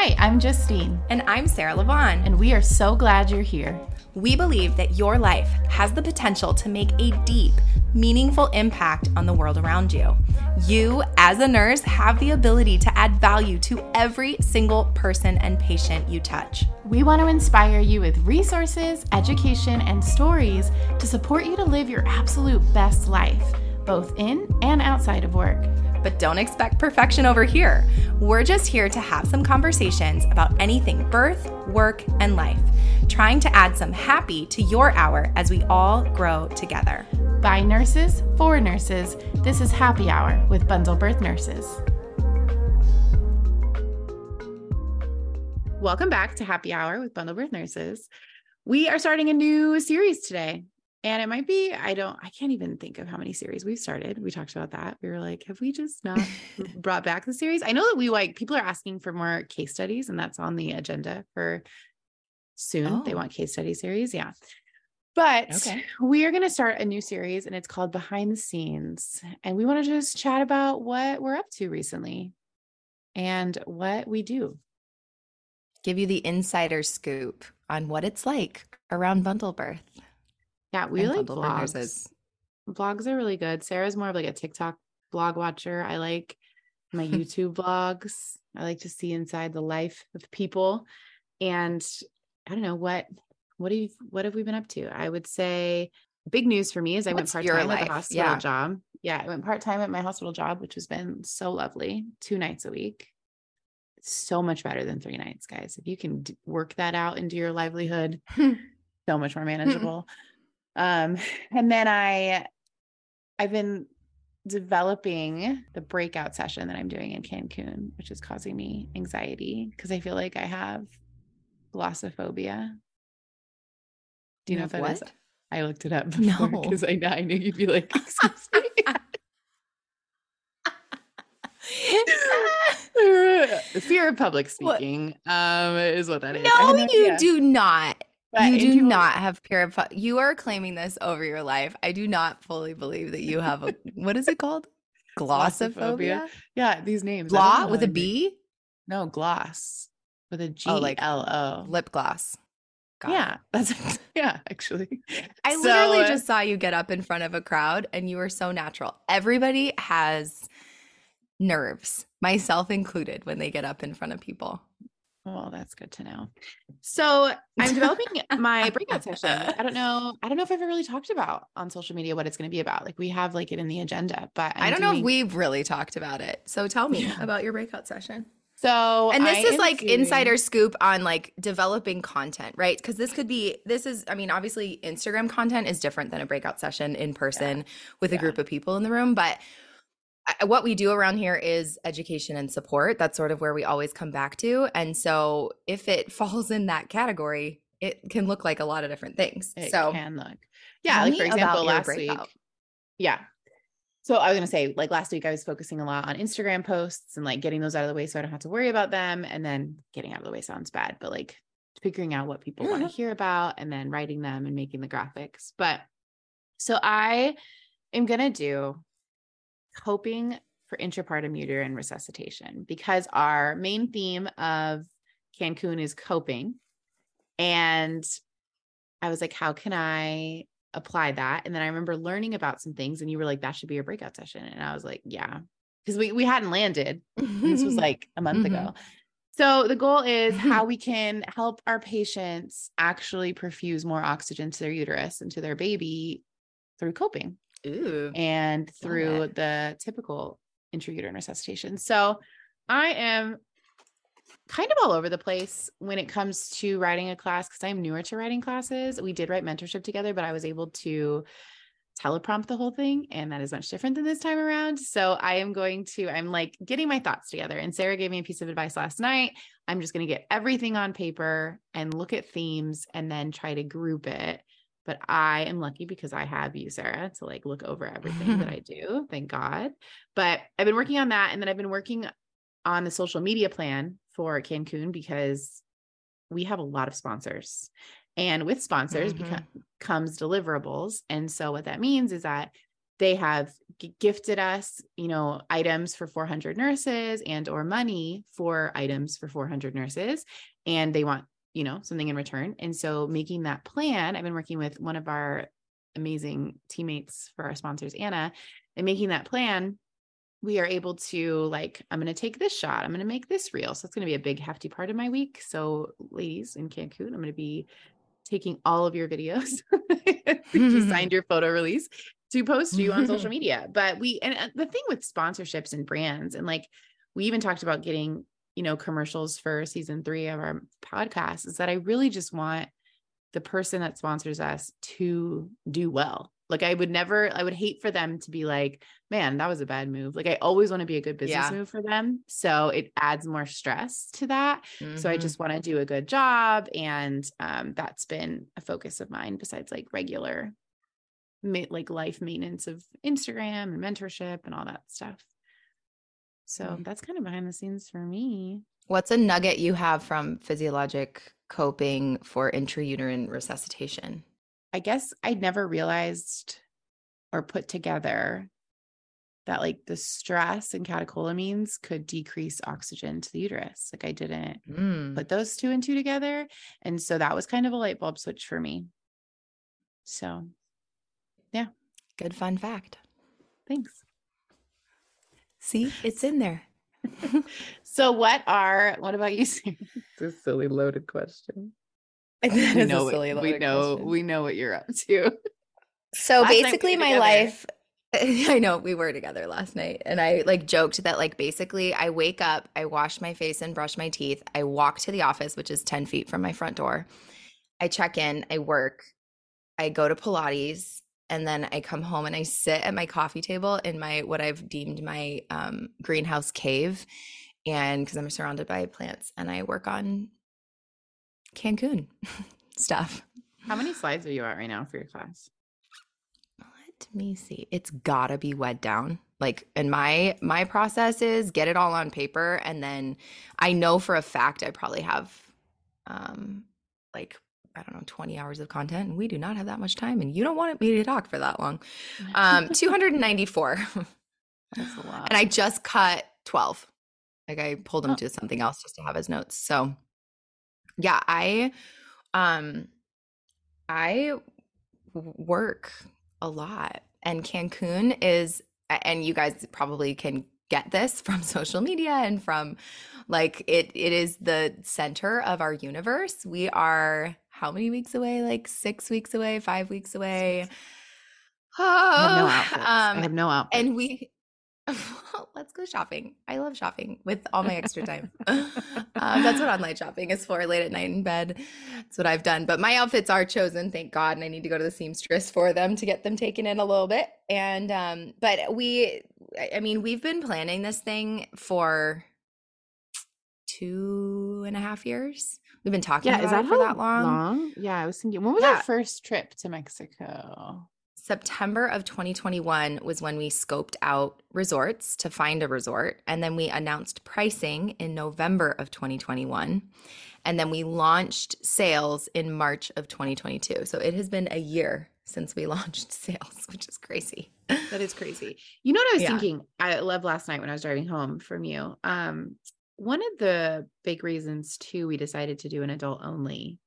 Hi, I'm Justine. And I'm Sarah Lavonne. And we are so glad you're here. We believe that your life has the potential to make a deep, meaningful impact on the world around you. You, as a nurse, have the ability to add value to every single person and patient you touch. We want to inspire you with resources, education, and stories to support you to live your absolute best life, both in and outside of work. But don't expect perfection over here. We're just here to have some conversations about anything birth, work, and life, trying to add some happy to your hour as we all grow together. By nurses, for nurses, this is Happy Hour with Bundle Birth Nurses. Welcome back to Happy Hour with Bundle Birth Nurses. We are starting a new series today. And it might be, I don't, I can't even think of how many series we've started. We talked about that. We were like, have we just not brought back the series? I know that we like, people are asking for more case studies, and that's on the agenda for soon. Oh. They want case study series. Yeah. But okay. we are going to start a new series and it's called Behind the Scenes. And we want to just chat about what we're up to recently and what we do. Give you the insider scoop on what it's like around bundle birth. Yeah, we like vlogs. Vlogs are really good. Sarah's more of like a TikTok blog watcher. I like my YouTube vlogs. I like to see inside the life of people. And I don't know what what have what have we been up to? I would say big news for me is I What's went part time at the hospital yeah. job. Yeah, I went part time at my hospital job, which has been so lovely. Two nights a week. so much better than three nights, guys. If you can d- work that out into your livelihood, so much more manageable. Um, and then I, I've been developing the breakout session that I'm doing in Cancun, which is causing me anxiety because I feel like I have glossophobia. Do you, you know what that what? is? I looked it up before because no. I, I knew you'd be like, excuse me. Fear of public speaking um, is what that is. No, no you do not. But you do not have fear. You are claiming this over your life. I do not fully believe that you have a. what is it called? Glossophobia. Yeah, these names. Law with a B. No, gloss with a G. Oh, like L O. Lip gloss. Got yeah, it. that's yeah, actually. I so, literally uh, just saw you get up in front of a crowd and you were so natural. Everybody has nerves, myself included, when they get up in front of people. Well, that's good to know. So I'm developing my breakout session. I don't know. I don't know if I've ever really talked about on social media what it's going to be about. Like we have like it in the agenda, but I'm I do not doing... know if we've really talked about it. So tell me yeah. about your breakout session. So, and this I is like doing... insider scoop on like developing content, right? Because this could be, this is, I mean, obviously, Instagram content is different than a breakout session in person yeah. with yeah. a group of people in the room. But what we do around here is education and support. That's sort of where we always come back to. And so, if it falls in that category, it can look like a lot of different things. It so, can look. Yeah. Like, for example, last week. Yeah so I was going to say, like last week, I was focusing a lot on Instagram posts and like getting those out of the way so I don't have to worry about them. And then getting out of the way sounds bad, but like figuring out what people want to hear about and then writing them and making the graphics. But so I am going to do coping for intrapartum uterine resuscitation because our main theme of Cancun is coping. And I was like, how can I apply that. And then I remember learning about some things, and you were like, that should be a breakout session. And I was like, yeah, because we, we hadn't landed. this was like a month mm-hmm. ago. So the goal is how we can help our patients actually perfuse more oxygen to their uterus and to their baby through coping Ooh, and through the typical intrauterine resuscitation. So I am kind of all over the place when it comes to writing a class because I'm newer to writing classes. We did write mentorship together, but I was able to teleprompt the whole thing and that is much different than this time around. So I am going to I'm like getting my thoughts together and Sarah gave me a piece of advice last night. I'm just going to get everything on paper and look at themes and then try to group it. But I am lucky because I have you, Sarah, to like look over everything that I do. Thank God. But I've been working on that. And then I've been working on the social media plan for Cancun because we have a lot of sponsors. And with sponsors mm-hmm. beca- comes deliverables. And so what that means is that they have g- gifted us, you know, items for 400 nurses and or money for items for 400 nurses and they want, you know, something in return. And so making that plan, I've been working with one of our amazing teammates for our sponsors Anna and making that plan we are able to like i'm going to take this shot i'm going to make this reel so it's going to be a big hefty part of my week so ladies in cancun i'm going to be taking all of your videos you signed your photo release to post you on social media. But we, and uh, the thing with sponsorships and brands, and like we even talked about getting, you know, commercials for season three of our podcast, is that I really just want the person that sponsors us to do well. Like I would never, I would hate for them to be like, man, that was a bad move. Like I always want to be a good business yeah. move for them. So it adds more stress to that. Mm-hmm. So I mm-hmm. just want to do a good job. And um, that's been a focus of mine besides like regular like life maintenance of Instagram and mentorship and all that stuff. So mm-hmm. that's kind of behind the scenes for me. What's a nugget you have from physiologic coping for intrauterine resuscitation? I guess I'd never realized or put together that like the stress and catecholamines could decrease oxygen to the uterus. Like I didn't mm. put those two and two together. And so that was kind of a light bulb switch for me. So yeah. Good fun fact. Thanks. See, it's in there. so what are what about you? it's a silly loaded question. we know, what, we know question. we know what you're up to. So last basically we my together. life I know we were together last night and I like joked that like basically I wake up, I wash my face and brush my teeth, I walk to the office, which is 10 feet from my front door. I check in, I work, I go to Pilates, and then I come home and I sit at my coffee table in my what I've deemed my um, greenhouse cave, and because I'm surrounded by plants, and I work on Cancun stuff. How many slides are you at right now for your class? Let me see. It's gotta be wed down. Like, and my my process is get it all on paper, and then I know for a fact I probably have um like I don't know, 20 hours of content. And we do not have that much time. And you don't want me to talk for that long. Um, 294. That's a lot. And I just cut 12. Like I pulled him oh. to something else just to have his notes. So yeah, I, um, I work a lot and Cancun is, and you guys probably can get this from social media and from like it it is the center of our universe we are how many weeks away? Like six weeks away, five weeks away. Oh, I have no outfits. Um, I have no outfits. And we, let's go shopping. I love shopping with all my extra time. um, that's what online shopping is for late at night in bed. That's what I've done. But my outfits are chosen, thank God. And I need to go to the seamstress for them to get them taken in a little bit. And, um, but we, I mean, we've been planning this thing for two and a half years. We've been talking yeah, is that for that long? long? Yeah, I was thinking, when was yeah. our first trip to Mexico? September of 2021 was when we scoped out resorts to find a resort. And then we announced pricing in November of 2021. And then we launched sales in March of 2022. So it has been a year since we launched sales, which is crazy. That is crazy. You know what I was yeah. thinking? I love last night when I was driving home from you. Um, one of the big reasons too we decided to do an adult only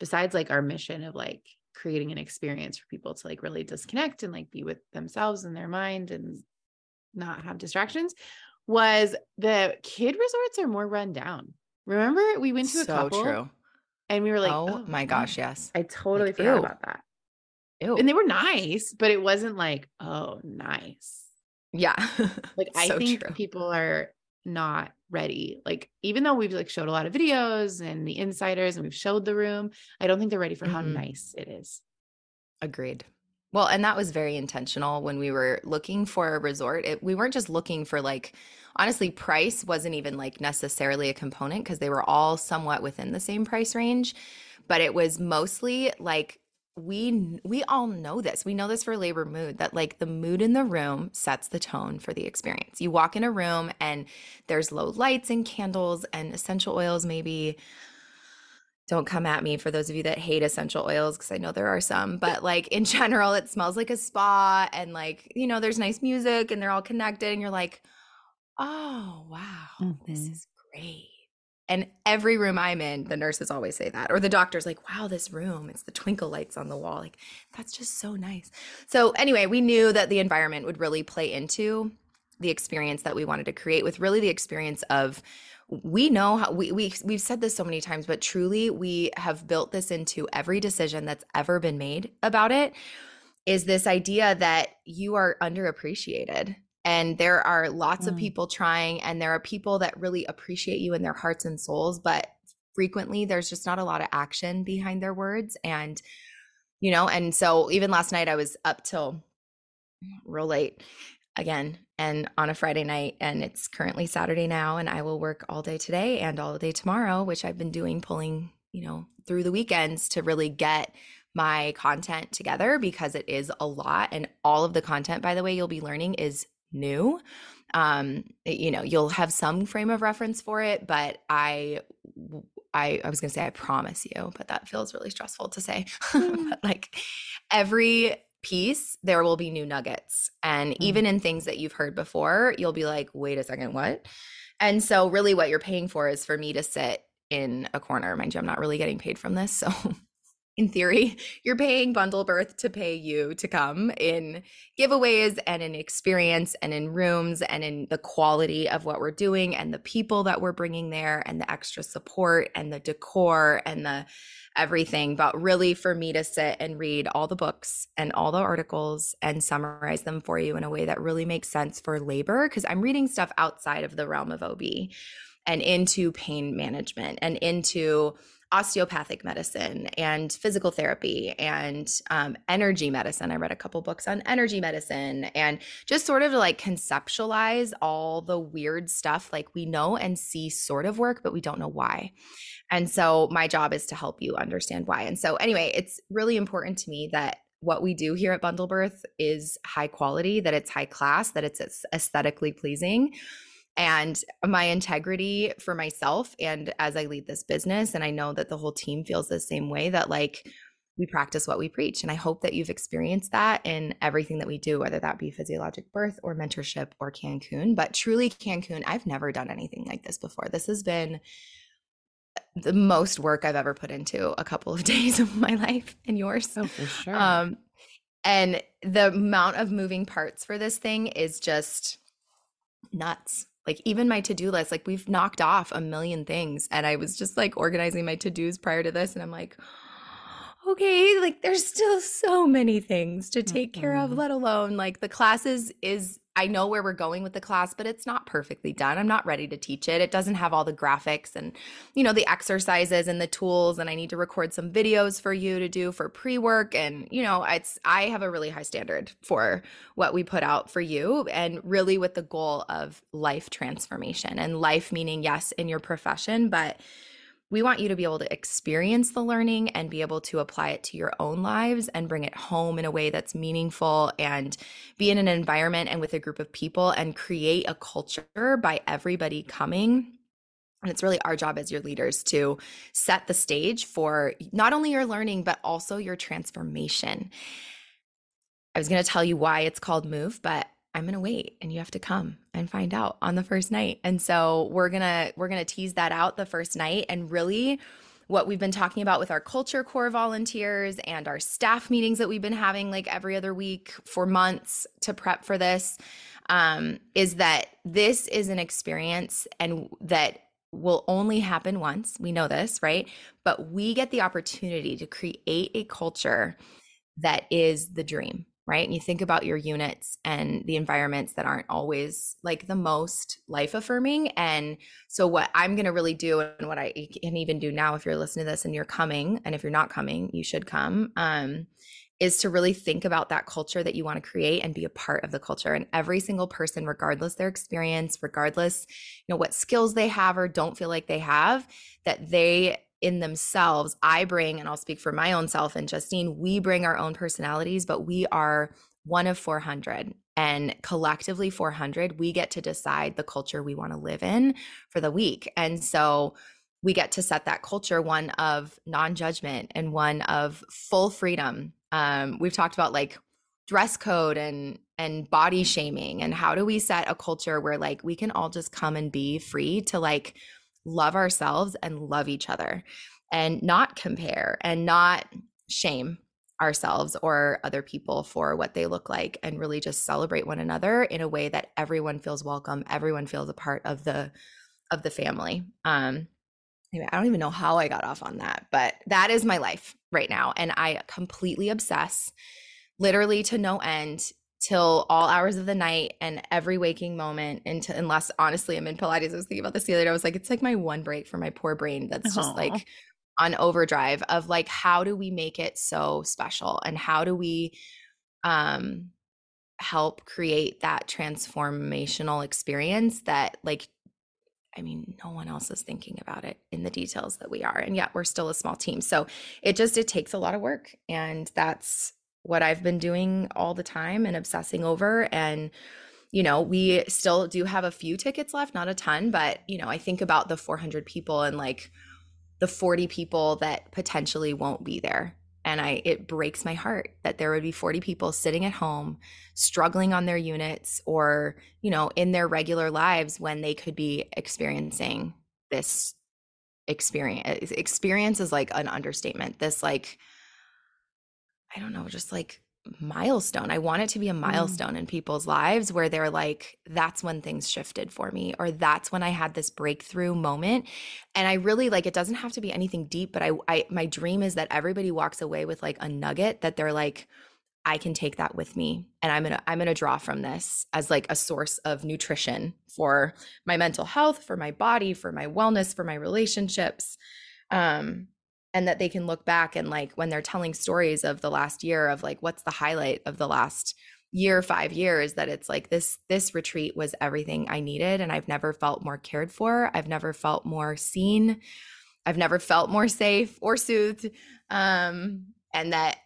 besides like our mission of like creating an experience for people to like really disconnect and like be with themselves and their mind and not have distractions was the kid resorts are more run down remember we went to a so couple true. and we were like oh, oh my gosh yes i totally like, forgot ew. about that Ew. and they were nice but it wasn't like oh nice yeah like i think true. people are not ready. Like even though we've like showed a lot of videos and the insiders and we've showed the room, I don't think they're ready for mm-hmm. how nice it is. Agreed. Well, and that was very intentional when we were looking for a resort. It, we weren't just looking for like honestly price wasn't even like necessarily a component because they were all somewhat within the same price range, but it was mostly like we we all know this. We know this for labor mood that like the mood in the room sets the tone for the experience. You walk in a room and there's low lights and candles and essential oils maybe don't come at me for those of you that hate essential oils because I know there are some, but like in general, it smells like a spa and like, you know, there's nice music and they're all connected and you're like, oh, wow, mm-hmm. this is great. And every room I'm in, the nurses always say that. Or the doctor's like, wow, this room, it's the twinkle lights on the wall. Like, that's just so nice. So, anyway, we knew that the environment would really play into the experience that we wanted to create with really the experience of we know how we, we we've said this so many times but truly we have built this into every decision that's ever been made about it is this idea that you are underappreciated and there are lots mm. of people trying and there are people that really appreciate you in their hearts and souls but frequently there's just not a lot of action behind their words and you know and so even last night i was up till real late again and on a Friday night. And it's currently Saturday now, and I will work all day today and all day tomorrow, which I've been doing, pulling, you know, through the weekends to really get my content together because it is a lot. And all of the content, by the way, you'll be learning is new. Um, you know, you'll have some frame of reference for it, but I I, I was going to say, I promise you, but that feels really stressful to say. Mm. but like every piece, there will be new nuggets. And mm-hmm. even in things that you've heard before, you'll be like, wait a second, what? And so, really, what you're paying for is for me to sit in a corner. Mind you, I'm not really getting paid from this. So, in theory, you're paying Bundle Birth to pay you to come in giveaways and in experience and in rooms and in the quality of what we're doing and the people that we're bringing there and the extra support and the decor and the everything, but really for me to sit and read all the books and all the articles and summarize them for you in a way that really makes sense for labor. Cause I'm reading stuff outside of the realm of OB and into pain management and into osteopathic medicine and physical therapy and um, energy medicine. I read a couple books on energy medicine and just sort of like conceptualize all the weird stuff like we know and see sort of work, but we don't know why. And so my job is to help you understand why. And so, anyway, it's really important to me that what we do here at Bundle Birth is high quality, that it's high class, that it's aesthetically pleasing and my integrity for myself and as I lead this business and I know that the whole team feels the same way that like we practice what we preach and I hope that you've experienced that in everything that we do whether that be physiologic birth or mentorship or Cancun but truly Cancun I've never done anything like this before. This has been the most work I've ever put into a couple of days of my life and yours. Oh for sure. Um and the amount of moving parts for this thing is just nuts like even my to-do list like we've knocked off a million things and i was just like organizing my to-dos prior to this and i'm like okay like there's still so many things to take mm-hmm. care of let alone like the classes is I know where we're going with the class, but it's not perfectly done. I'm not ready to teach it. It doesn't have all the graphics and, you know, the exercises and the tools. And I need to record some videos for you to do for pre work. And, you know, it's, I have a really high standard for what we put out for you and really with the goal of life transformation and life meaning, yes, in your profession, but we want you to be able to experience the learning and be able to apply it to your own lives and bring it home in a way that's meaningful and be in an environment and with a group of people and create a culture by everybody coming. And it's really our job as your leaders to set the stage for not only your learning, but also your transformation. I was going to tell you why it's called Move, but I'm going to wait and you have to come and find out on the first night. And so we're going to we're going to tease that out the first night and really what we've been talking about with our culture core volunteers and our staff meetings that we've been having like every other week for months to prep for this um, is that this is an experience and that will only happen once. We know this, right? But we get the opportunity to create a culture that is the dream right? And you think about your units and the environments that aren't always like the most life affirming. And so, what I'm going to really do, and what I can even do now, if you're listening to this and you're coming, and if you're not coming, you should come, um, is to really think about that culture that you want to create and be a part of the culture. And every single person, regardless their experience, regardless, you know, what skills they have or don't feel like they have, that they in themselves, I bring, and I'll speak for my own self and Justine, we bring our own personalities, but we are one of 400 and collectively 400 we get to decide the culture we want to live in for the week. And so we get to set that culture one of non-judgment and one of full freedom. Um, we've talked about like dress code and and body shaming and how do we set a culture where like we can all just come and be free to like love ourselves and love each other and not compare and not shame ourselves or other people for what they look like and really just celebrate one another in a way that everyone feels welcome everyone feels a part of the of the family. Um i don't even know how i got off on that but that is my life right now and i completely obsess literally to no end till all hours of the night and every waking moment until unless honestly I'm in Pilates. I was thinking about this the other day. I was like, it's like my one break for my poor brain that's just Aww. like on overdrive of like how do we make it so special and how do we um help create that transformational experience that like I mean, no one else is thinking about it in the details that we are. And yet we're still a small team. So it just it takes a lot of work. And that's what I've been doing all the time and obsessing over. And, you know, we still do have a few tickets left, not a ton, but, you know, I think about the 400 people and like the 40 people that potentially won't be there. And I, it breaks my heart that there would be 40 people sitting at home, struggling on their units or, you know, in their regular lives when they could be experiencing this experience. Experience is like an understatement. This, like, I don't know, just like milestone. I want it to be a mm. milestone mm. in people's lives where they're like, that's when things shifted for me, or that's when I had this breakthrough moment. And I really like it doesn't have to be anything deep, but I, I my dream is that everybody walks away with like a nugget that they're like, I can take that with me and I'm going to I'm going to draw from this as like a source of nutrition for my mental health, for my body, for my wellness, for my relationships. Um and that they can look back and like when they're telling stories of the last year of like what's the highlight of the last year 5 years that it's like this this retreat was everything I needed and I've never felt more cared for. I've never felt more seen. I've never felt more safe or soothed. Um and that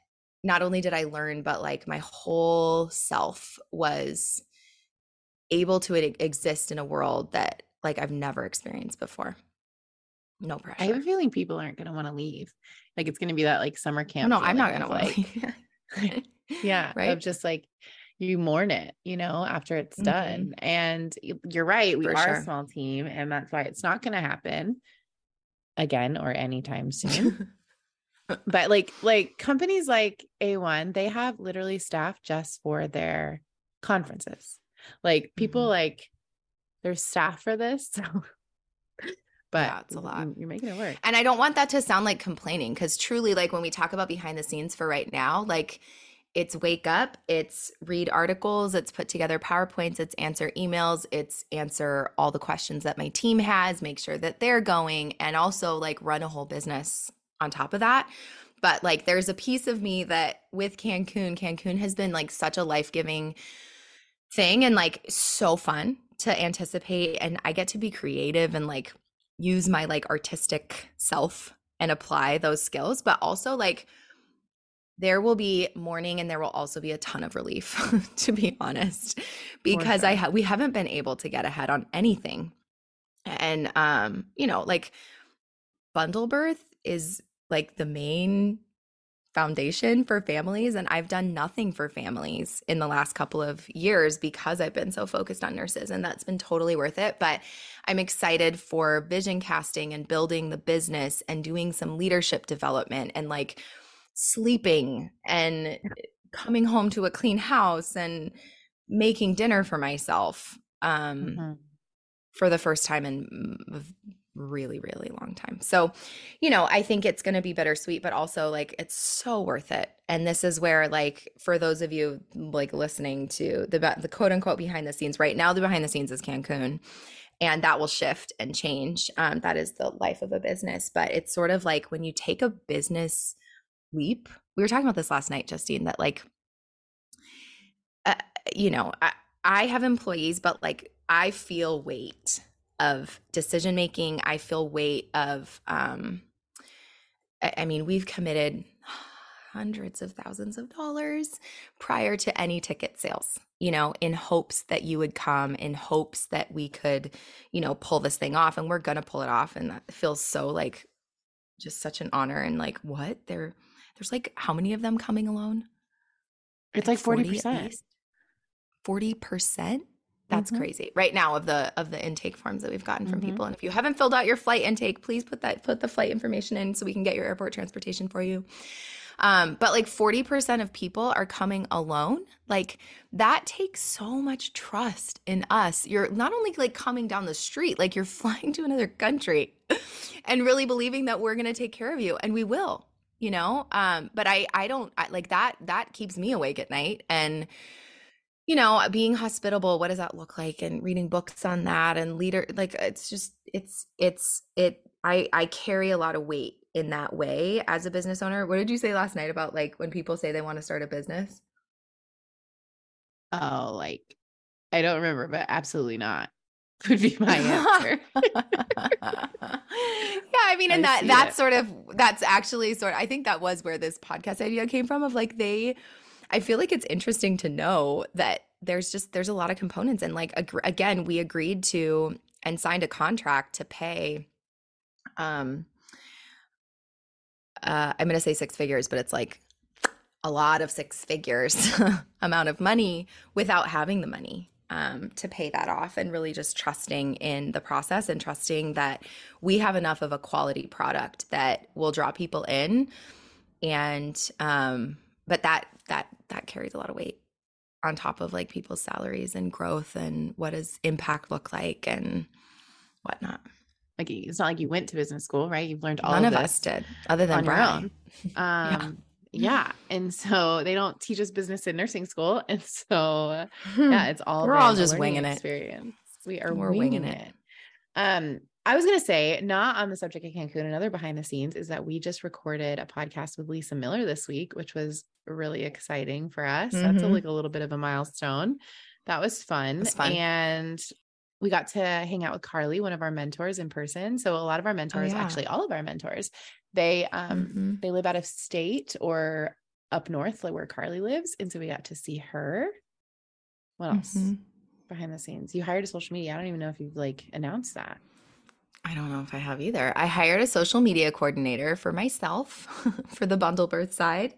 not only did I learn but like my whole self was able to exist in a world that like I've never experienced before no pressure. I have a feeling people aren't going to want to leave. Like it's going to be that like summer camp. No, I'm not going to like, yeah, right. Of just like you mourn it, you know, after it's mm-hmm. done. And you're right. We For are sure. a small team, and that's why it's not going to happen again or anytime soon. but like like companies like AWHONN, they have literally staff just for their conferences. Like people mm-hmm. like there's staff for this. So but yeah, it's a lot. You're making it work. And I don't want that to sound like complaining because truly, like when we talk about behind the scenes for right now, like it's wake up, it's read articles, it's put together PowerPoints, it's answer emails, it's answer all the questions that my team has, make sure that they're going, and also like run a whole business on top of that. But like there's a piece of me that with Cancun, Cancun has been like such a life giving thing and like so fun to anticipate. And I get to be creative and like use my like artistic self and apply those skills but also like there will be mourning and there will also be a ton of relief to be honest because i ha- we haven't been able to get ahead on anything. And um you know like bundle birth is like the main foundation for families and I've done nothing for families in the last couple of years because I've been so focused on nurses and that's been totally worth it but I'm excited for vision casting and building the business and doing some leadership development and like sleeping and coming home to a clean house and making dinner for myself um mm-hmm. for the first time in really really long time. So you know i think it's going to be bittersweet but also like it's so worth it. And this is where like for those of you like listening to the the quote unquote behind the scenes right now the behind the scenes is cancun and that will shift and change. Um, that is the life of a business but it's sort of like when you take a business leap we were talking about this last night justine that like uh, you know I, I have employees but like i feel weight of decision making. I feel weight of, um, I, I mean, we've committed hundreds of thousands of dollars prior to any ticket sales, you know, in hopes that you would come, in hopes that we could, you know, pull this thing off. And we're going to pull it off. And that feels so like just such an honor. And like, what? There, there's like, how many of them coming alone? It's like, like 40%. 40%? That's mm-hmm. crazy. Right now of the of the intake forms that we've gotten from mm-hmm. people. And if you haven't filled out your flight intake, please put that put the flight information in so we can get your airport transportation for you. Um, but like 40% of people are coming alone. Like that takes so much trust in us. You're not only like coming down the street, like you're flying to another country and really believing that we're going to take care of you and we will, you know? Um, but I I don't I, like that that keeps me awake at night and you know, uh, being hospitable, what does that look like? And reading books on that and leader, like it's just, it's, it's, it, I, I carry a lot of weight in that way as a business owner. What did you say last night about like when people say they want to start a business? Oh, like, I don't remember, but absolutely not would be my answer. yeah, I mean, and that that's it. sort of that's actually sort of I think that was where this podcast idea came from of like they I feel like it's interesting to know that there's just there's a lot of components and like ag- again we agreed to and signed a contract to pay um uh I'm going to say six figures but it's like a lot of six figures amount of money without having the money um, to pay that off and really just trusting in the process and trusting that we have enough of a quality product that will draw people in and um, but that that that carries a lot of weight on top of like people's salaries and growth and what does impact look like and whatnot. Like it's not like you went to business school, right? You've learned all None of, of us did, other than Brian. Um, yeah. yeah. And so they don't teach us business in nursing school. And so yeah, it's all we're all just winging experience. it. We are we're winging, winging it. it. Um, I was going to say, not on the subject of Cancun, another behind the scenes is that we just recorded a podcast with Lisa Miller this week, which was really exciting for us. Mm-hmm. That's a, like a little bit of a milestone. That was fun. Was fun. And we got to hang out with Carly, one of our mentors in person. So a lot of our oh, mentors, oh, yeah. actually all of our mentors, they um mm-hmm. they live out of state or up north, like where Carly lives. And so we got to see her. What else? Mm-hmm. Behind the scenes. You hired a social media. I don't even know if you've like announced that. I don't know if I have either. I hired a social media coordinator for myself for the bundle birth side.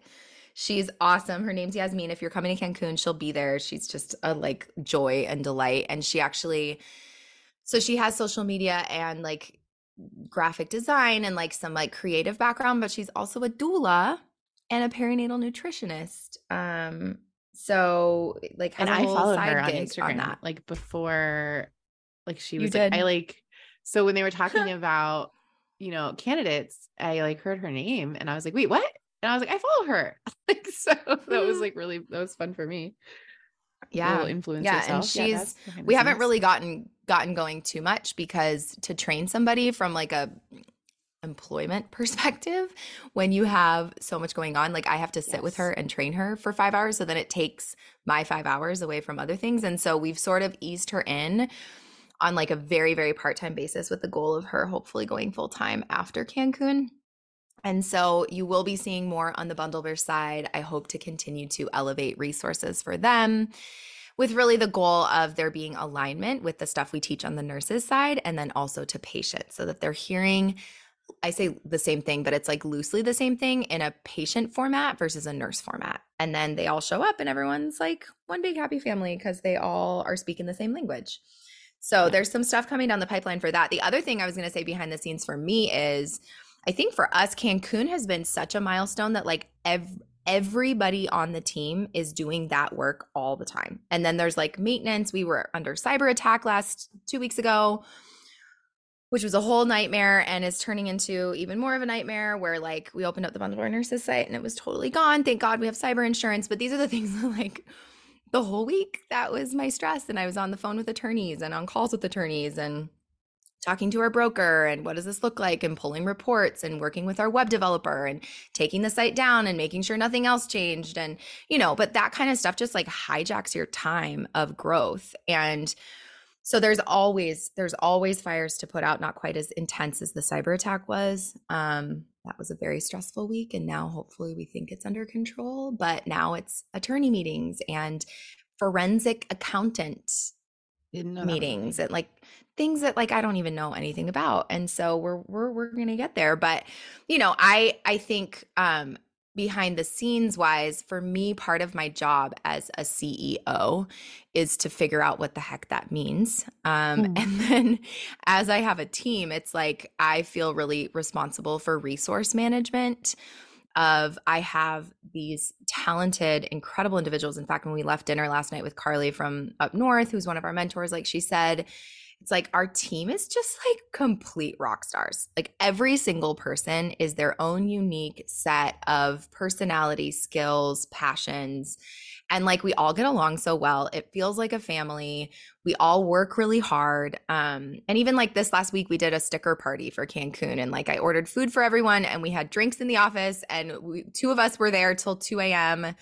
She's awesome. Her name's Yasmin. If you're coming to Cancun, she'll be there. She's just a like joy and delight. And she actually, so she has social media and like graphic design and like some like creative background, but she's also a doula and a perinatal nutritionist. Um, so like, and I followed her on Instagram on that. like before, like she was like, I like so when they were talking about, you know, candidates, I like heard her name and I was like, wait, what? And I was like, I follow her. like, so that was mm. like really, that was fun for me. Yeah. Influence yeah. And she's, yeah, we haven't really gotten, gotten going too much because to train somebody from like a, employment perspective when you have so much going on like i have to sit yes. with her and train her for 5 hours so then it takes my 5 hours away from other things and so we've sort of eased her in on like a very, very part time basis with the goal of her hopefully going full time after Cancun. And so you will be seeing more on the Bundle Birth side. I hope to continue to elevate resources for them with really the goal of there being alignment with the stuff we teach on the nurses side and then also to patients so that they're hearing I say the same thing, but it's like loosely the same thing in a patient format versus a nurse format. And then they all show up and everyone's like one big happy family because they all are speaking the same language. So there's some stuff coming down the pipeline for that. The other thing I was going to say behind the scenes for me is I think for us, Cancun has been such a milestone that like ev- everybody on the team is doing that work all the time. And then there's like maintenance. We were under cyber attack last two weeks ago, which was a whole nightmare and is turning into even more of a nightmare where like we opened up the bundle nurses site and it was totally gone. Thank God we have cyber insurance. But these are the things that like the whole week that was my stress and i was on the phone with attorneys and on calls with attorneys and talking to our broker and what does this look like and pulling reports and working with our web developer and taking the site down and making sure nothing else changed and you know but that kind of stuff just like hijacks your time of growth. And so there's always there's always fires to put out not quite as intense as the cyber attack was. Um that was a very stressful week and now hopefully we think it's under control but now it's attorney meetings and forensic accountant meetings and like things that like I don't even know anything about. And so we're we're we're going to get there, but you know, I I think um behind the scenes wise for me part of my job as a ceo is to figure out what the heck that means um, mm. and then as i have a team it's like i feel really responsible for resource management of I have these talented, incredible individuals. In fact, when we left dinner last night with Carly from up north, who's one of our mentors, like she said, it's like our team is just like complete rock stars. Like every single person is their own unique set of personality, skills, passions. And like we all get along so well. It feels like a family. We all work really hard. Um, and even like this last week, we did a sticker party for Cancun. And like I ordered food for everyone and we had drinks in the office. And we, two of us were there till 2 a.m.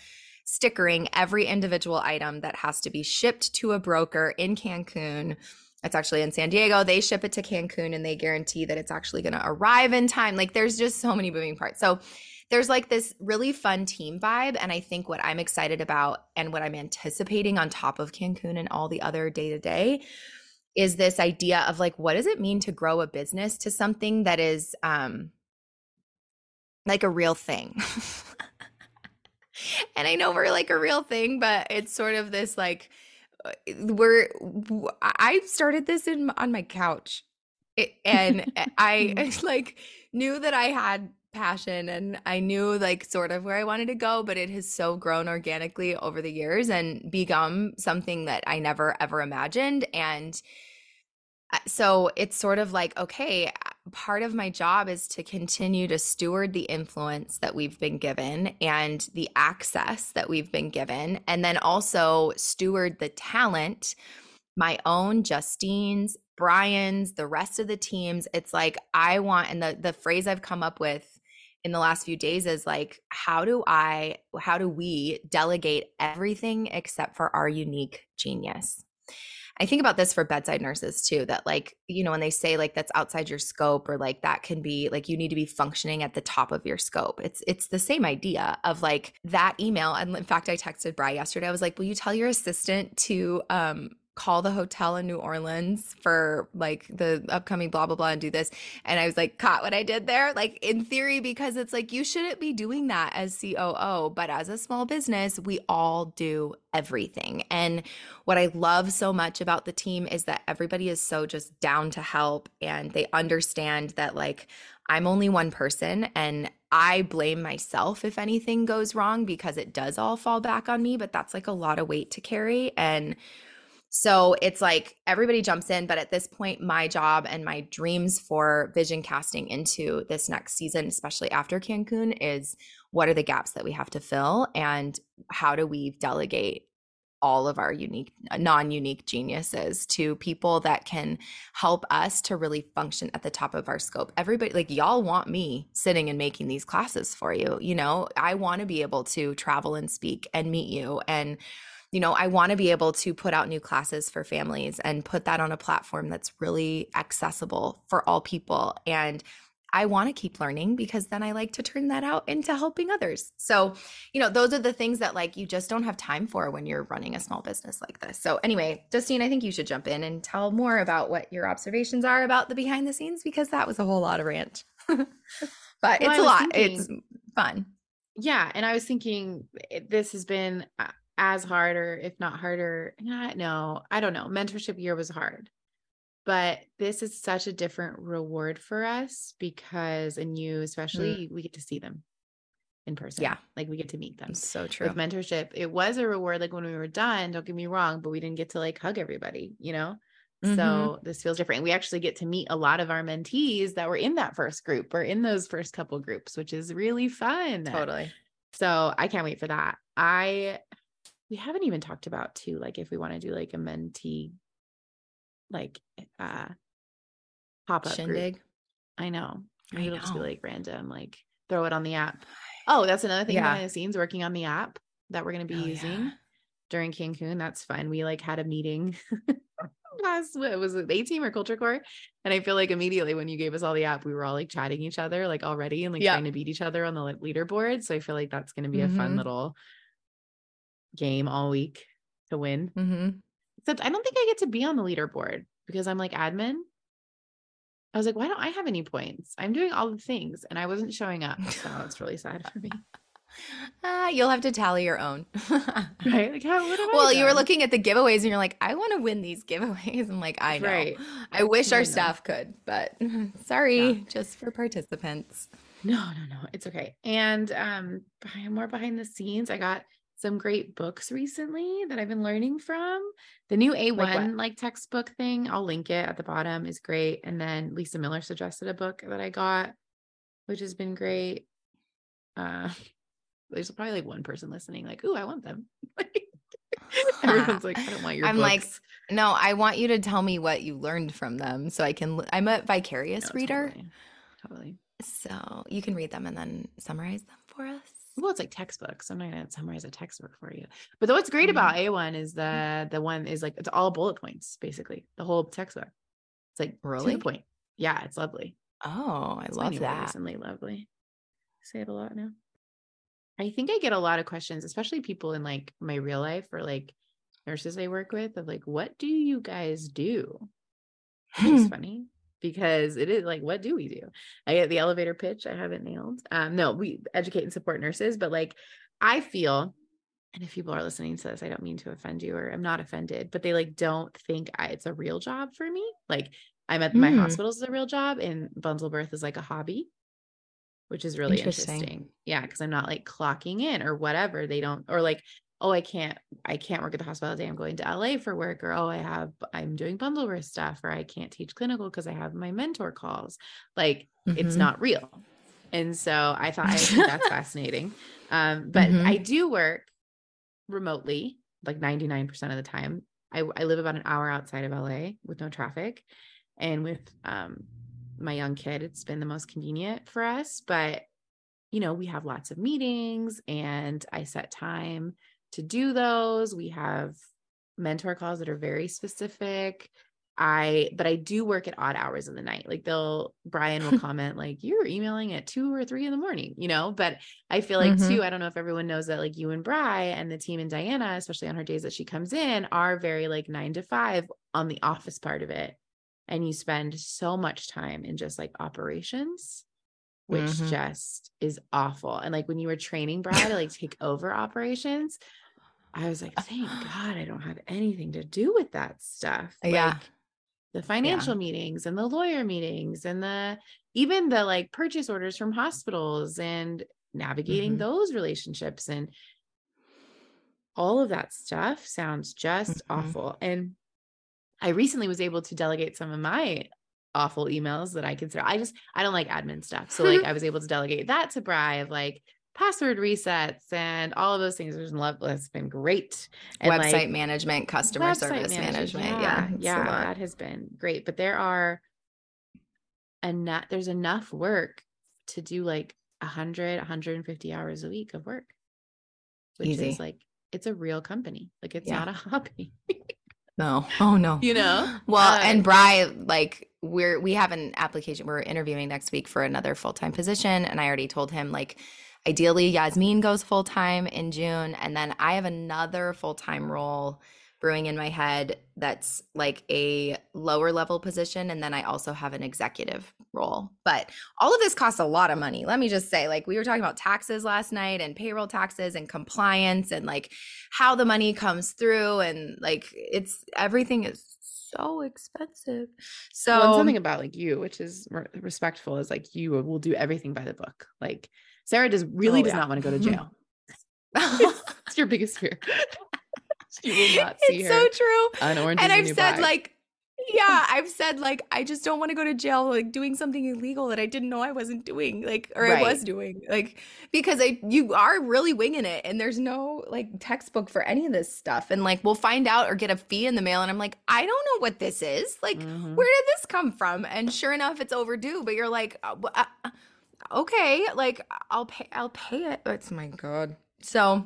stickering every individual item that has to be shipped to a broker in Cancun. It's actually in San Diego. They ship it to Cancun and they guarantee that it's actually going to arrive in time. Like there's just so many moving parts. So there's like this really fun team vibe. And I think what I'm excited about and what I'm anticipating on top of Cancun and all the other day to day is this idea of like, what does it mean to grow a business to something that is um, like a real thing? and I know we're like a real thing, but it's sort of this like, we're I started this in on my couch, it, and I like knew that I had passion and I knew like sort of where I wanted to go, but it has so grown organically over the years and become something that I never ever imagined. And uh, so it's sort of like, okay, part of my job is to continue to steward the influence that we've been given and the access that we've been given, and then also steward the talent, my own, Justine's, Brian's, the rest of the teams. It's like I want, and the the phrase I've come up with in the last few days is like how do i how do we delegate everything except for our unique genius i think about this for bedside nurses too that like you know when they say like that's outside your scope or like that can be like you need to be functioning at the top of your scope. It's it's the same idea of like that email and in fact i texted bry yesterday. I was like will you tell your assistant to um call the hotel in New Orleans for like the upcoming blah blah blah and do this. And I was like, caught what I did there. Like in theory, because it's like you shouldn't be doing that as COO, but as a small business, we all do everything. And what I love so much about the team is that everybody is so just down to help and they understand that like I'm only one person and I blame myself if anything goes wrong because it does all fall back on me, but that's like a lot of weight to carry and so it's like everybody jumps in, but at this point, my job and my dreams for vision casting into this next season, especially after Cancun, is what are the gaps that we have to fill and how do we delegate all of our unique non-unique geniuses to people that can help us to really function at the top of our scope. Everybody like y'all want me sitting and making these classes for you you know? I want to be able to travel and speak and meet you and you know, I want to be able to put out new classes for families and put that on a platform that's really accessible for all people. And I want to keep learning because then I like to turn that out into helping others. So, you know, those are the things that like you just don't have time for when you're running a small business like this. So, anyway, Justine, I think you should jump in and tell more about what your observations are about the behind the scenes because that was a whole lot of rant. but well, it's a lot. Thinking, it's fun. Yeah. And I was thinking eh, this has been, uh, as hard or if not harder. No, I don't know. Mentorship year was hard. But this is such a different reward for us because, and you especially, mm. we get to see them in person. Yeah. Like we get to meet them. So true. With mentorship, it was a reward like when we were done, don't get me wrong, but we didn't get to like hug everybody, you know? Mm-hmm. So this feels different. We actually get to meet a lot of our mentees that were in that first group or in those first couple groups, which is really fun. Totally. So I can't wait for that. I we haven't even talked about too, like if we want to do like a mentee, like uh pop up shindig. Group. I know. I it'll know. just be like random, like throw it on the app. Oh, that's another thing yeah. behind the scenes, working on the app that we're gonna be oh, using yeah. during Cancun. That's fun. We like had a meeting last What was it? A team or culture core? And I feel like immediately when you gave us all the app, we were all like chatting each other like already and like yeah. trying to beat each other on the leaderboard. So I feel like that's going to be mm-hmm. a fun mm-hmm. little game all week to win. Mm-hmm. Except I don't think I get to be on the leaderboard because I'm like admin. I was like, why don't I have any points? I'm doing all the things and I wasn't showing up. So it's really sad for me. Uh, you'll have to tally your own. right. Like how Well, you were looking at the giveaways and you're like, I want to win these giveaways. I'm like, I know. Right. I wish our staff could, but sorry, yeah. just for participants. No, no, no. It's okay. And um more behind the scenes, I got some great books recently that I've been learning from. The new AWHONN like, like, textbook thing, I'll link it at the bottom is great. And then Lisa Miller suggested a book that I got, which has been great. Uh there's probably like one person listening, like, "Ooh, I want them." Everyone's like, "I don't want your." I'm books. like, no, I want you to tell me what you learned from them, so I can. I'm a vicarious no, reader. Totally. totally. So you can read them and then summarize them for us. Well, it's like textbooks. I'm not gonna summarize a textbook for you. But what's great mm-hmm. about AWHONN is the the one is like it's all bullet points, basically. The whole textbook. It's like really point. Yeah, it's lovely. Oh, I it's love that. Recently, lovely. I say it a lot now. I think I get a lot of questions, especially people in like my real life or like nurses I work with of like, what do you guys do? It's funny because it is like, what do we do? I get the elevator pitch. I haven't nailed. Um, no, we educate and support nurses, but like I feel, and if people are listening to this, I don't mean to offend you or I'm not offended, but they like don't think I, it's a real job for me. Like I'm at mm. my hospital is a real job and bundle birth is like a hobby which is really interesting. interesting. Yeah, because I'm not like clocking in or whatever. They don't or like, oh, I can't, I can't work at the hospital today. I'm going to LA for work, or oh, I have, I'm doing bundle birth stuff, or I can't teach clinical because I have my mentor calls. Like mm-hmm. it's not real. And so I thought I think that's fascinating. Um, but mm-hmm. I do work remotely, like 99% of the time. I, I live about an hour outside of LA with no traffic. And with um, my young kid, it's been the most convenient for us. But, you know, we have lots of meetings and I set time to do those. We have mentor calls that are very specific. I, but I do work at odd hours in the night. Like they'll, Brian will comment, like, you're emailing at two or three in the morning, you know? But I feel like, mm-hmm. too, I don't know if everyone knows that, like, you and Bry and the team and Diana, especially on her days that she comes in, are very like nine to five on the office part of it and you spend so much time in just like operations which mm-hmm. just is awful and like when you were training brad to like take over operations i was like thank god i don't have anything to do with that stuff yeah like, the financial yeah. meetings and the lawyer meetings and the even the like purchase orders from hospitals and navigating mm-hmm. those relationships and all of that stuff sounds just mm-hmm. awful and I recently was able to delegate some of my awful emails that I consider. I just I don't like admin stuff. So like I was able to delegate that to Bry of like password resets and all of those things. There's love that's been great. And website like, management, customer website service management. management. Yeah. Yeah. yeah that has been great. But there are enough there's enough work to do like 100, 150 hours a week of work. Which Easy. is like it's a real company. Like it's yeah. not a hobby. No. Oh no. You know? Well, uh, and Bry, like we're we have an application. We're interviewing next week for another full-time position. And I already told him like ideally Yasmin goes full-time in June. And then I have another full-time role brewing in my head that's like a lower level position and then I also have an executive role. But all of this costs a lot of money. Let me just say like we were talking about taxes last night and payroll taxes and compliance and like how the money comes through and like it's everything is so expensive. So well, something about like you, which is respectful, is like you will do everything by the book. Like Sarah does really oh, does yeah. not want to go to jail. it's your biggest fear. you will not see it's her. so true. Orange and I've said like, yeah, I've said like I just don't want to go to jail like doing something illegal that I didn't know I wasn't doing, like or right. I was doing, like because I you are really winging it, and there's no like textbook for any of this stuff, and like we'll find out or get a fee in the mail, and I'm like, I don't know what this is, like mm-hmm. where did this come from? And sure enough, it's overdue, but you're like, uh, uh, okay, like I'll pay, I'll pay it. It's my god. So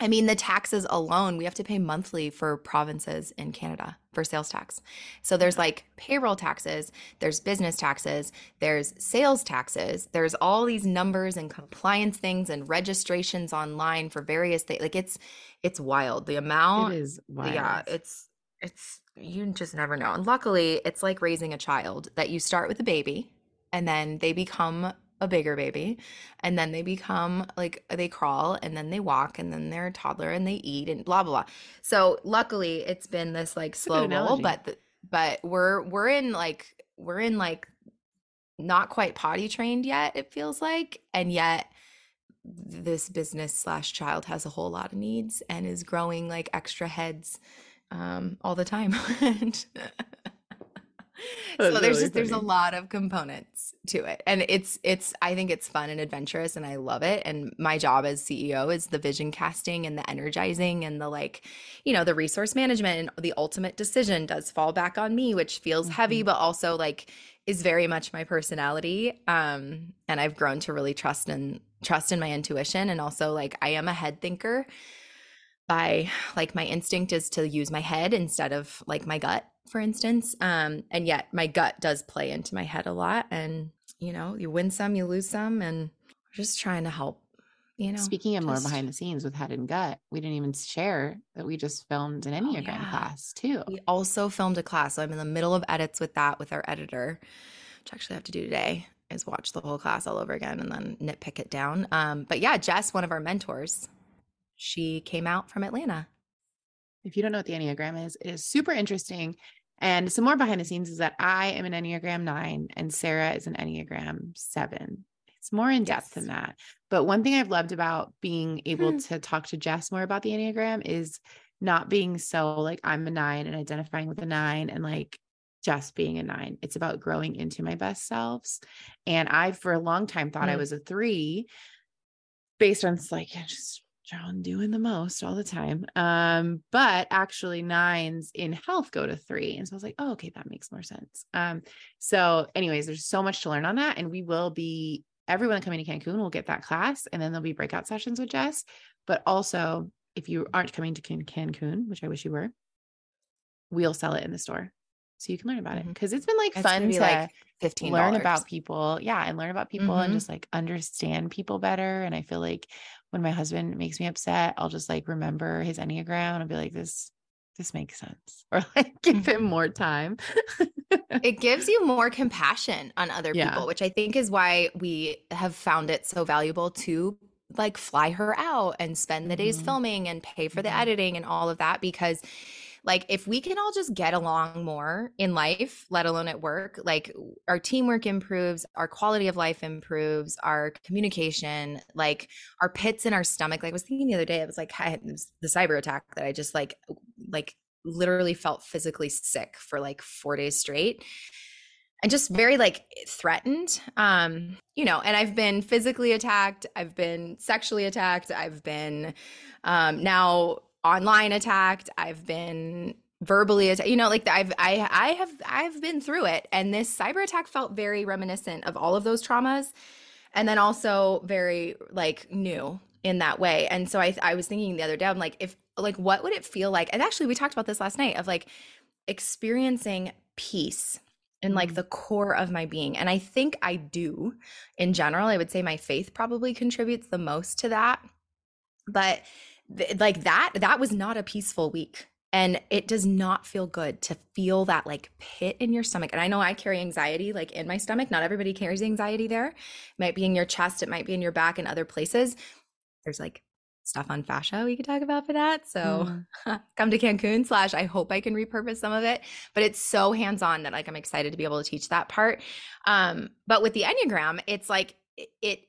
I mean, the taxes alone, we have to pay monthly for provinces in Canada for sales tax. So there's like payroll taxes, there's business taxes, there's sales taxes, there's all these numbers and compliance things and registrations online for various things. Like it's it's wild. The amount it is uh, wild. Yeah, it's it's you just never know. And luckily, it's like raising a child that you start with a baby and then they become a bigger baby and then they become like they crawl and then they walk and then they're a toddler and they eat and blah blah blah. So luckily it's been this like slow roll but the, but we're we're in like we're in like not quite potty trained yet it feels like and yet this business slash child has a whole lot of needs and is growing like extra heads um all the time. And so there's really just funny. there's a lot of components to it. And it's it's i think it's fun and adventurous and i love it. And my job as ceo is the vision casting and the energizing and the like you know the resource management and the ultimate decision does fall back on me which feels mm-hmm. heavy but also like is very much my personality. Um and i've grown to really trust and trust in my intuition and also like i am a head thinker. By like my instinct is to use my head instead of like my gut for instance um and yet my gut does play into my head a lot and you know you win some you lose some and just trying to help you know speaking of just... more behind the scenes with head and gut we didn't even share that we just filmed an oh, enneagram oh, yeah. class too we also filmed a class so i'm in the middle of edits with that with our editor which I actually have to do today is watch the whole class all over again and then nitpick it down um but yeah jess one of our mentors she came out from Atlanta. If you don't know what the Enneagram is, it is super interesting. And some more behind the scenes is that I am an Enneagram nine and Sarah is an Enneagram seven. It's more in depth yes. than that. But one thing I've loved about being able hmm. to talk to Jess more about the Enneagram is not being so like I'm a nine and identifying with a nine and like just being a nine. It's about growing into my best selves. And I, for a long time, thought I hmm. was a three based on like just John doing the most all the time. Um, but actually nines in health go to three. And so I was like, oh, okay, that makes more sense. Um, so anyways, there's so much to learn on that. And we will be everyone coming to Cancun will get that class and then there'll be breakout sessions with Jess. But also if you aren't coming to Can- Cancun, which I wish you were, we'll sell it in the store. So you can learn about it. Mm-hmm. Cause it's been like it's fun to like 15 learn about people. Yeah. And learn about people mm-hmm. and just like understand people better. And I feel like when my husband makes me upset, I'll just like remember his Enneagram and I'll be like, this, this makes sense. Or like give him mm-hmm. more time. it gives you more compassion on other yeah. people, which I think is why we have found it so valuable to like fly her out and spend the days mm-hmm. filming and pay for the mm-hmm. editing and all of that because like if we can all just get along more in life let alone at work like our teamwork improves our quality of life improves our communication like our pits in our stomach like i was thinking the other day it was like I the cyber attack that i just like like literally felt physically sick for like four days straight and just very like threatened um you know and i've been physically attacked i've been sexually attacked i've been um now online attacked i've been verbally attacked you know like i've i i have i've been through it. And this cyber attack felt very reminiscent of all of those traumas and then also very like new in that way. And so i i was thinking the other day i'm like if like what would it feel like? And actually we talked about this last night of like experiencing peace in like mm. the core of my being. And i think i do in general. I would say my faith probably contributes the most to that. But th- like that that was not a peaceful week. And it does not feel good to feel that like pit in your stomach. And i know i carry anxiety like in my stomach. Not everybody carries anxiety there. It might be in your chest. It might be in your back and other places. There's like stuff on fascia we could talk about for that. So mm. come to cancun slash i hope i can repurpose some of it. But it's so hands-on that like i'm excited to be able to teach that part. Um but with the enneagram it's like it it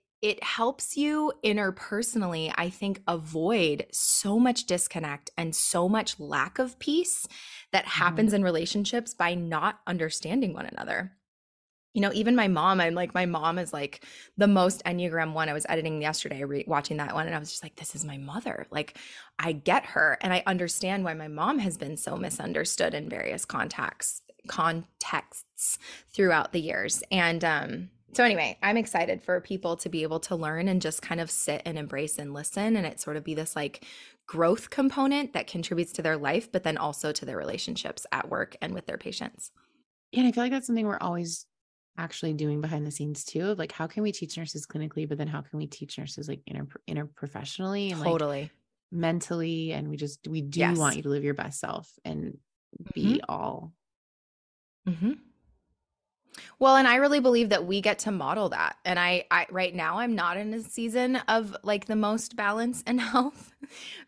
helps you interpersonally, I think, avoid so much disconnect and so much lack of peace that happens mm-hmm. in relationships by not understanding one another. You know, even my mom, I'm like, my mom is like the most Enneagram one. I was editing yesterday, re- watching that one, and I was just like, this is my mother. Like, I get her, and I understand why my mom has been so misunderstood in various contexts contexts throughout the years. And um, so anyway, I'm excited for people to be able to learn and just kind of sit and embrace and listen and it sort of be this like growth component that contributes to their life, but then also to their relationships at work and with their patients. Yeah, and I feel like that's something we're always actually doing behind the scenes too. Like, how can we teach nurses clinically, but then how can we teach nurses like inter interprofessionally and totally like, mentally? And we just we do yes. want you to live your best self and be mm-hmm. all. Mm-hmm. Well, and I really believe that we get to model that. And I, I right now I'm not in a season of like the most balance and health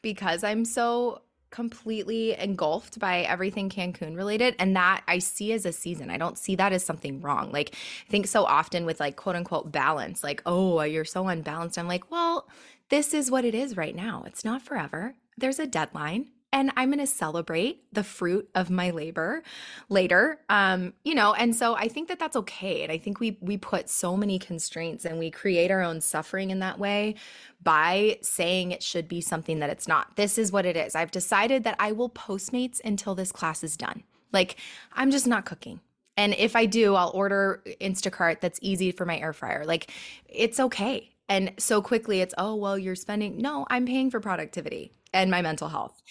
because I'm so completely engulfed by everything Cancun related. And that I see as a season. I don't see that as something wrong. Like, I think so often with like quote unquote balance, like, oh, you're so unbalanced. I'm like, well, this is what it is right now. It's not forever. There's a deadline and I'm going to celebrate the fruit of my labor later. Um, you know, and so I think that that's okay. And I think we we put so many constraints and we create our own suffering in that way by saying it should be something that it's not. This is what it is. I've decided that I will Postmates until this class is done. Like I'm just not cooking. And if I do, I'll order Instacart that's easy for my air fryer. Like it's okay. And so quickly it's, oh, well, you're spending. No, I'm paying for productivity and my mental health.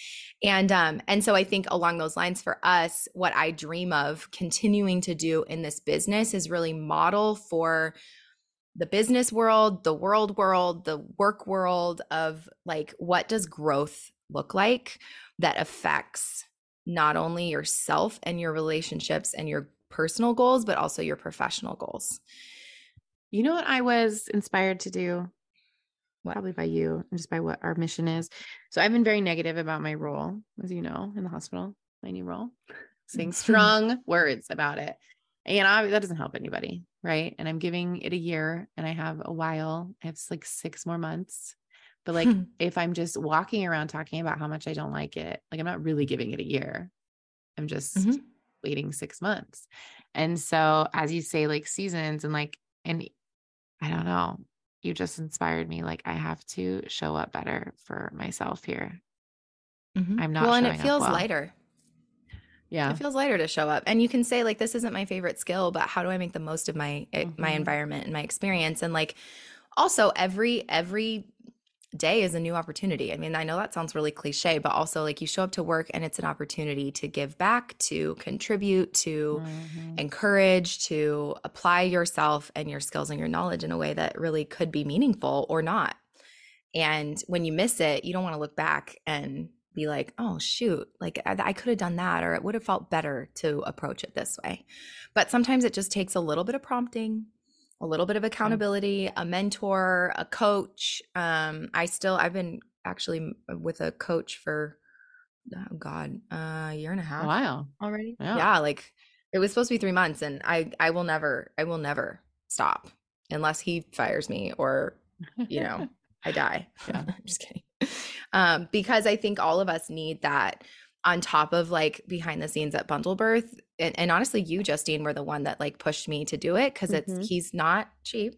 And um and so I think along those lines for us what I dream of continuing to do in this business is really model for the business world, the world world, the work world of like what does growth look like that affects not only yourself and your relationships and your personal goals but also your professional goals. You know what I was inspired to do? probably by you and just by what our mission is. So I've been very negative about my role, as you know, in the hospital, my new role, saying strong words about it. And I, that doesn't help anybody. Right. And I'm giving it a year and I have a while. I have like six more months. But like if I'm just walking around talking about how much I don't like it, like I'm not really giving it a year. I'm just mm-hmm. waiting six months. And so as you say, like seasons and like, and I don't know, you just inspired me. Like I have to show up better for myself here. Mm-hmm. I'm not well, and it feels well. lighter. Yeah, it feels lighter to show up, and you can say like, "This isn't my favorite skill, but how do I make the most of my eh, mm-hmm. my environment and my experience?" And like, also every every day is a new opportunity. I mean, I know that sounds really cliche, but also like you show up to work and it's an opportunity to give back, to contribute, to mm-hmm. encourage, to apply yourself and your skills and your knowledge in a way that really could be meaningful or not. And when you miss it, you don't want to look back and be like, oh, shoot, like I, I could have done that, or it would have felt better to approach it this way. But sometimes it just takes a little bit of prompting, a little bit of accountability, a mentor, a coach. Um, I still, I've been actually with a coach for, oh God, uh, a year and a half. Wow. Already. Yeah. yeah. Like it was supposed to be three months and I, I will never, I will never stop unless he fires me or, you know, I die. Yeah. I'm just kidding. Um, because I think all of us need that on top of like behind the scenes at bundle birth and, and, honestly you justine were the one that like pushed me to do it because mm-hmm. it's he's not cheap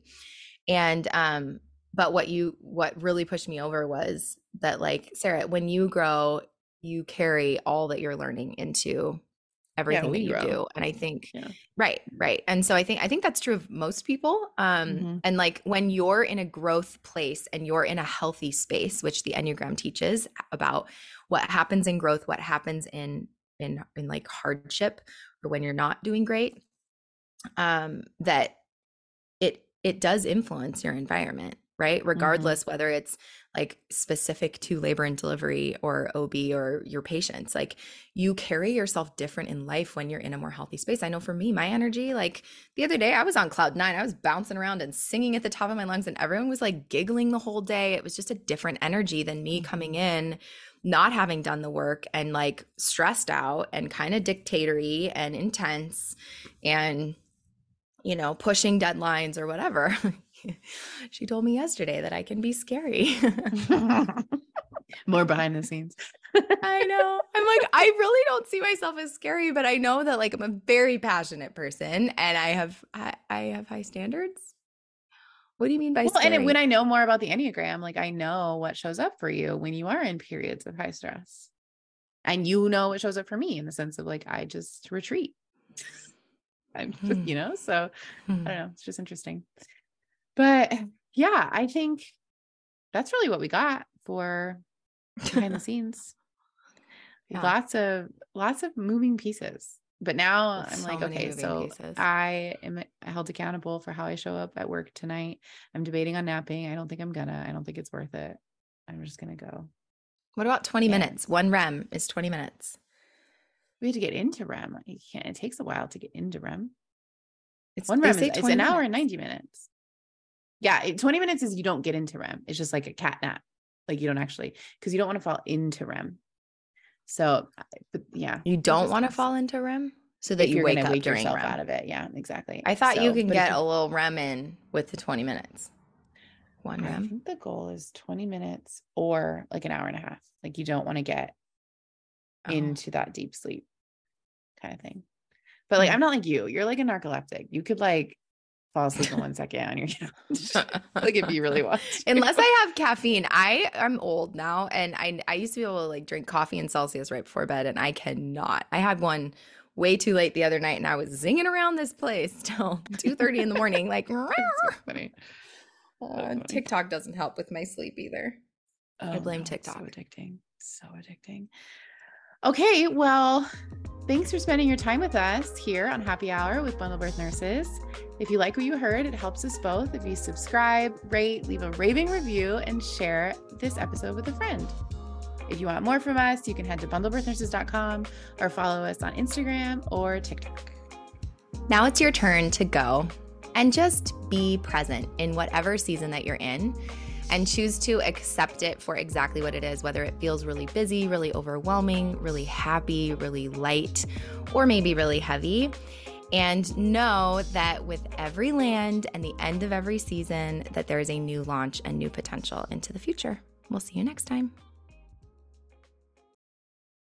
and um but what you what really pushed me over was that like sarah when you grow you carry all that you're learning into everything yeah, that you grow. do and i think yeah. right right and so i think i think that's true of most people um mm-hmm. and like when you're in a growth place and you're in a healthy space which the enneagram teaches about what happens in growth what happens in in in like hardship or when you're not doing great um that it it does influence your environment right mm-hmm. regardless mm-hmm. whether it's like specific to labor and delivery or OB or your patients. Like you carry yourself different in life when you're in a more healthy space. I know for me, my energy, like the other day, I was on cloud nine. I was bouncing around and singing at the top of my lungs, and everyone was like giggling the whole day. It was just a different energy than me coming mm-hmm. in not having done the work and like stressed out and kind of dictatory and intense and you know pushing deadlines or whatever she told me yesterday that i can be scary more behind the scenes i know i'm like i really don't see myself as scary but i know that like i'm a very passionate person and i have i, I have high standards what do you mean by well, and when I know more about the Enneagram, like I know what shows up for you when you are in periods of high stress. And you know what shows up for me in the sense of like I just retreat. I'm hmm. you know, so hmm. I don't know. It's just interesting. But yeah, I think that's really what we got for behind the scenes. Yeah. Lots of lots of moving pieces. But now I'm so like, okay, so pieces. I am held accountable for how I show up at work tonight. I'm debating on napping. I don't think I'm gonna. I don't think it's worth it. I'm just gonna go. What about 20 yeah. minutes? One REM is 20 minutes. We have to get into REM. You can't. It takes a while to get into REM. It's one REM. Is, it's an minutes. hour and 90 minutes. Yeah, 20 minutes is you don't get into REM. It's just like a cat nap. Like you don't actually because you don't want to fall into REM. So, but yeah, you don't want to fall into REM so that you wake up wake during REM. out of it. Yeah, exactly. I thought so, you can get you, a little REM in with the 20 minutes. One I REM. I think the goal is 20 minutes or like an hour and a half. Like you don't want to get oh. into that deep sleep kind of thing. But like, mm. I'm not like you. You're like a narcoleptic. You could like fall asleep in one second on your couch. like if you really want to. unless i have caffeine i i'm old now and i i used to be able to like drink coffee and celsius right before bed and i cannot i had one way too late the other night and i was zinging around this place till 2 30 in the morning like so funny. Uh, tiktok doesn't help with my sleep either oh, i blame no, tiktok so addicting so addicting okay well Thanks for spending your time with us here on Happy Hour with Bundle Birth Nurses. If you like what you heard, it helps us both if you subscribe, rate, leave a raving review, and share this episode with a friend. If you want more from us, you can head to bundlebirthnurses.com or follow us on Instagram or TikTok. Now it's your turn to go and just be present in whatever season that you're in and choose to accept it for exactly what it is, whether it feels really busy, really overwhelming, really happy, really light, or maybe really heavy. And know that with every land and the end of every season, that there is a new launch and new potential into the future. We'll see you next time.